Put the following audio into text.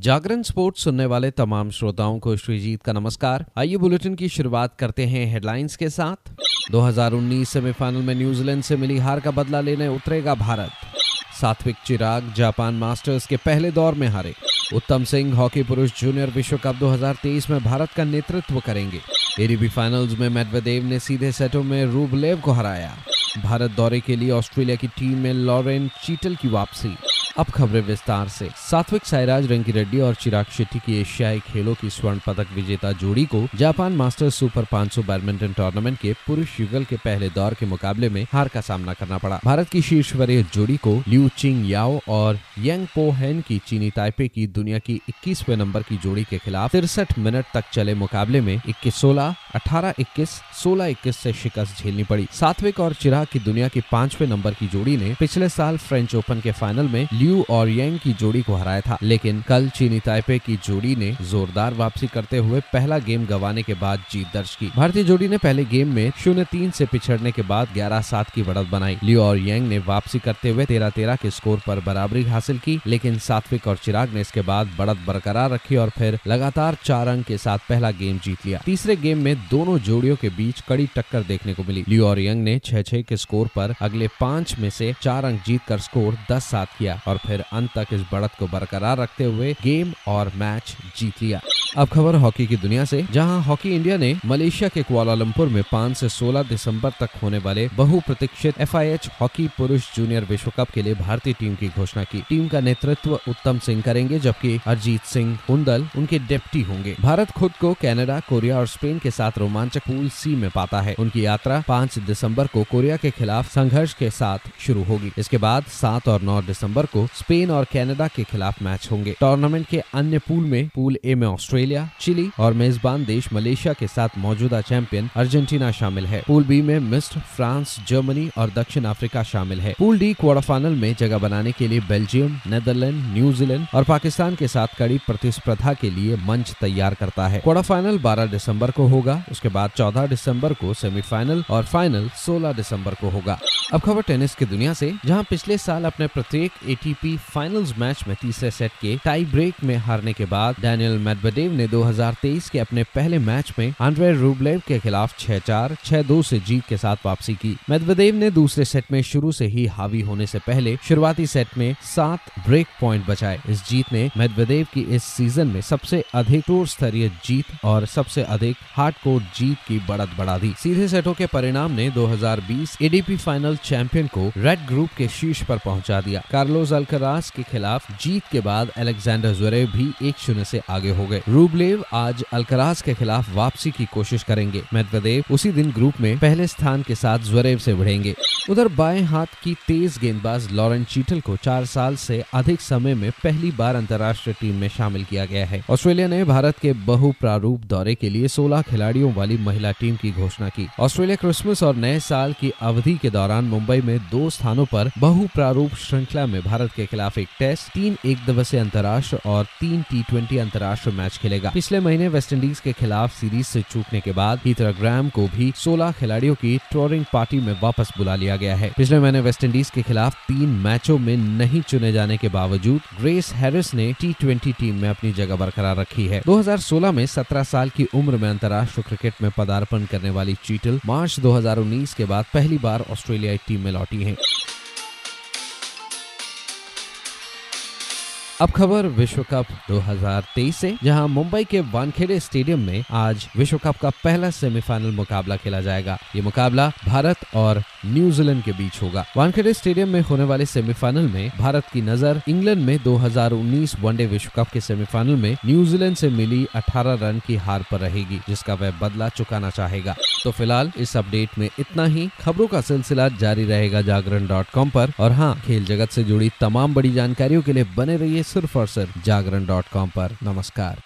जागरण sports सुनने वाले तमाम श्रोताओं को श्रीजीत का नमस्कार। आइए बुलेटिन की शुरुआत करते हैं हेडलाइंस के साथ। 2019 सेमीफाइनल में न्यूजीलैंड से मिली हार का बदला लेने उतरेगा भारत। सात्विक चिराग जापान मास्टर्स के पहले दौर में हारे। उत्तम सिंह हॉकी पुरुष जूनियर विश्व कप 2023 में भारत का नेतृत्व करेंगे। एडीबी फाइनल्स में मेडवेदेव ने सीधे सेटों में रूबलेव को हराया। भारत दौरे के लिए ऑस्ट्रेलिया की टीम में लॉरेन चीटल की वापसी। अब खबरें विस्तार से। सात्विक साईराज, रंकी रेड्डी और चिराग शेट्टी की एशियाई खेलों की स्वर्ण पदक विजेता जोड़ी को Japan Masters super 500 badminton tournament के पुरुष युगल के पहले दौर के मुकाबले में हार का सामना करना पड़ा। भारत की शीर्ष वरीय जोड़ी को लिू चिंग याओ और यंग पो हेन की चीनी ताइपे की दुनिया की इक्कीसवे नंबर की जोड़ी के खिलाफ तिरसठ मिनट तक चले मुकाबले में इक्कीस सोलह, अठारह इक्कीस, सोलह इक्कीस ऐसी शिकस्त झेलनी पड़ी। सात्विक और चिराग की दुनिया की पांचवे नंबर की जोड़ी ने पिछले साल फ्रेंच ओपन के फाइनल में लियू और यंग की जोड़ी को हराया था, लेकिन कल चीनी ताइपे की जोड़ी ने जोरदार वापसी करते हुए पहला गेम गंवाने के बाद जीत दर्ज की। भारतीय जोड़ी ने पहले गेम में शून्य तीन से पिछड़ने के बाद ग्यारह सात की बढ़त बनाई। लियो और यंग ने वापसी करते हुए तेरह तेरह के स्कोर पर बराबरी हासिल की, लेकिन सात्विक और चिराग ने इसके बाद बढ़त बरकरार रखी और फिर लगातार चार अंक के साथ पहला गेम जीत लिया। तीसरे गेम में दोनों जोड़ियों के बीच कड़ी टक्कर देखने को मिली। लियो और यंग ने छह छह के स्कोर पर अगले पाँच में से चार अंक जीत कर स्कोर दस सात किया और फिर अंत तक इस बढ़त को बरकरार रखते हुए गेम और मैच जीत लिया। अब खबर हॉकी की दुनिया से, जहाँ हॉकी इंडिया ने मलेशिया के कुआलालंपुर में 5 से 16 दिसंबर तक होने वाले बहुप्रतीक्षित एफआईएच हॉकी पुरुष जूनियर विश्व कप के लिए भारतीय टीम की घोषणा की। टीम का नेतृत्व उत्तम सिंह करेंगे, जबकि अरजीत सिंह हुंदल उनके डेप्टी होंगे। भारत खुद को कनाडा, कोरिया और स्पेन के साथ रोमांचक पूल सी में पाता है। उनकी यात्रा पाँच दिसंबर को कोरिया के खिलाफ संघर्ष के साथ शुरू होगी। इसके बाद सात और नौ दिसंबर को स्पेन और कनाडा के खिलाफ मैच होंगे। टूर्नामेंट के अन्य पूल में पूल ए में ऑस्ट्रेलिया, चिली और मेजबान देश मलेशिया के साथ मौजूदा चैंपियन अर्जेंटीना शामिल है। पूल बी में मिस्र, फ्रांस, जर्मनी और दक्षिण अफ्रीका शामिल है। पूल डी क्वार्टर फाइनल में जगह बनाने के लिए बेल्जियम, नेदरलैंड, न्यूजीलैंड और पाकिस्तान के साथ कड़ी प्रतिस्पर्धा के लिए मंच तैयार करता है। क्वार्टर फाइनल बारह दिसंबर को होगा, उसके बाद चौदह दिसंबर को सेमीफाइनल और फाइनल सोलह दिसंबर को होगा। अब खबर टेनिस की दुनिया से, जहाँ पिछले साल अपने प्रत्येक एटीपी फाइनल्स मैच में तीसरे सेट के टाई ब्रेक में हारने के बाद डैनियल मेडवेडेव ने 2023 के अपने पहले मैच में आंड्रे रूबलेव के खिलाफ 6-4, 6-2 से जीत के साथ वापसी की। मेदवेदेव ने दूसरे सेट में शुरू से ही हावी होने से पहले शुरुआती सेट में सात ब्रेक पॉइंट बचाए। इस जीत ने मेदवेदेव की इस सीज़न में सबसे अधिक टूर स्तरीय जीत और सबसे अधिक हार्ड कोर्ट जीत की बढ़त बढ़ा दी। सीधे सेटों के परिणाम ने 2020 एडीपी फाइनल चैंपियन को रेड ग्रुप के शीर्ष पर पहुँचा दिया। कार्लोस अल्करास के खिलाफ जीत के बाद अलेक्जेंडर जोरेव भी एक शून्य से आगे हो गए। रूबलेव आज अलकरास के खिलाफ वापसी की कोशिश करेंगे। मेदवेदेव उसी दिन ग्रुप में पहले स्थान के साथ जोरेव से भिड़ेंगे। उधर बाएँ हाथ की तेज गेंदबाज लॉरेंस चीटल को चार साल से अधिक समय में पहली बार अंतर्राष्ट्रीय टीम में शामिल किया गया है। ऑस्ट्रेलिया ने भारत के बहु प्रारूप दौरे के लिए 16 खिलाड़ियों वाली महिला टीम की घोषणा की। ऑस्ट्रेलिया क्रिसमस और नए साल की अवधि के दौरान मुंबई में दो स्थानों पर बहु प्रारूप श्रृंखला में भारत के खिलाफ एक टेस्ट, तीन एक दिवसीय अंतर्राष्ट्रीय और तीन टी ट्वेंटी अंतर्राष्ट्रीय मैच खेलेगा। पिछले महीने वेस्टइंडीज के खिलाफ सीरीज़ से चूकने के बाद हीथरा ग्राम को भी 16 खिलाड़ियों की टूरिंग पार्टी में वापस बुला लिया गया है पिछले महीने वेस्ट इंडीज के खिलाफ तीन मैचों में नहीं चुने जाने के बावजूद ग्रेस हैरिस ने टी ट्वेंटी टीम में अपनी जगह बरकरार रखी है 2016 में 17 साल की उम्र में अंतर्राष्ट्रीय क्रिकेट में पदार्पण करने वाली चीटल मार्च 2019 के बाद पहली बार ऑस्ट्रेलियाई टीम में लौटी हैं। अब खबर विश्व कप 2023 से, जहाँ मुंबई के वानखेड़े स्टेडियम में आज विश्व कप का पहला सेमीफाइनल मुकाबला खेला जाएगा। ये मुकाबला भारत और न्यूजीलैंड के बीच होगा। वानखेड़े स्टेडियम में होने वाले सेमीफाइनल में भारत की नज़र इंग्लैंड में 2019 वनडे विश्व कप के सेमीफाइनल में न्यूजीलैंड से मिली 18 रन की हार पर रहेगी, जिसका वह बदला चुकाना चाहेगा। तो फ़िलहाल इस अपडेट में इतना ही। खबरों का सिलसिला जारी रहेगा जागरण डॉट कॉम और हाँ खेल जगत से जुड़ी तमाम बड़ी जानकारियों के लिए बने रहिए सिर्फ़ और सिर्फ़ जागरण डॉट कॉम पर नमस्कार।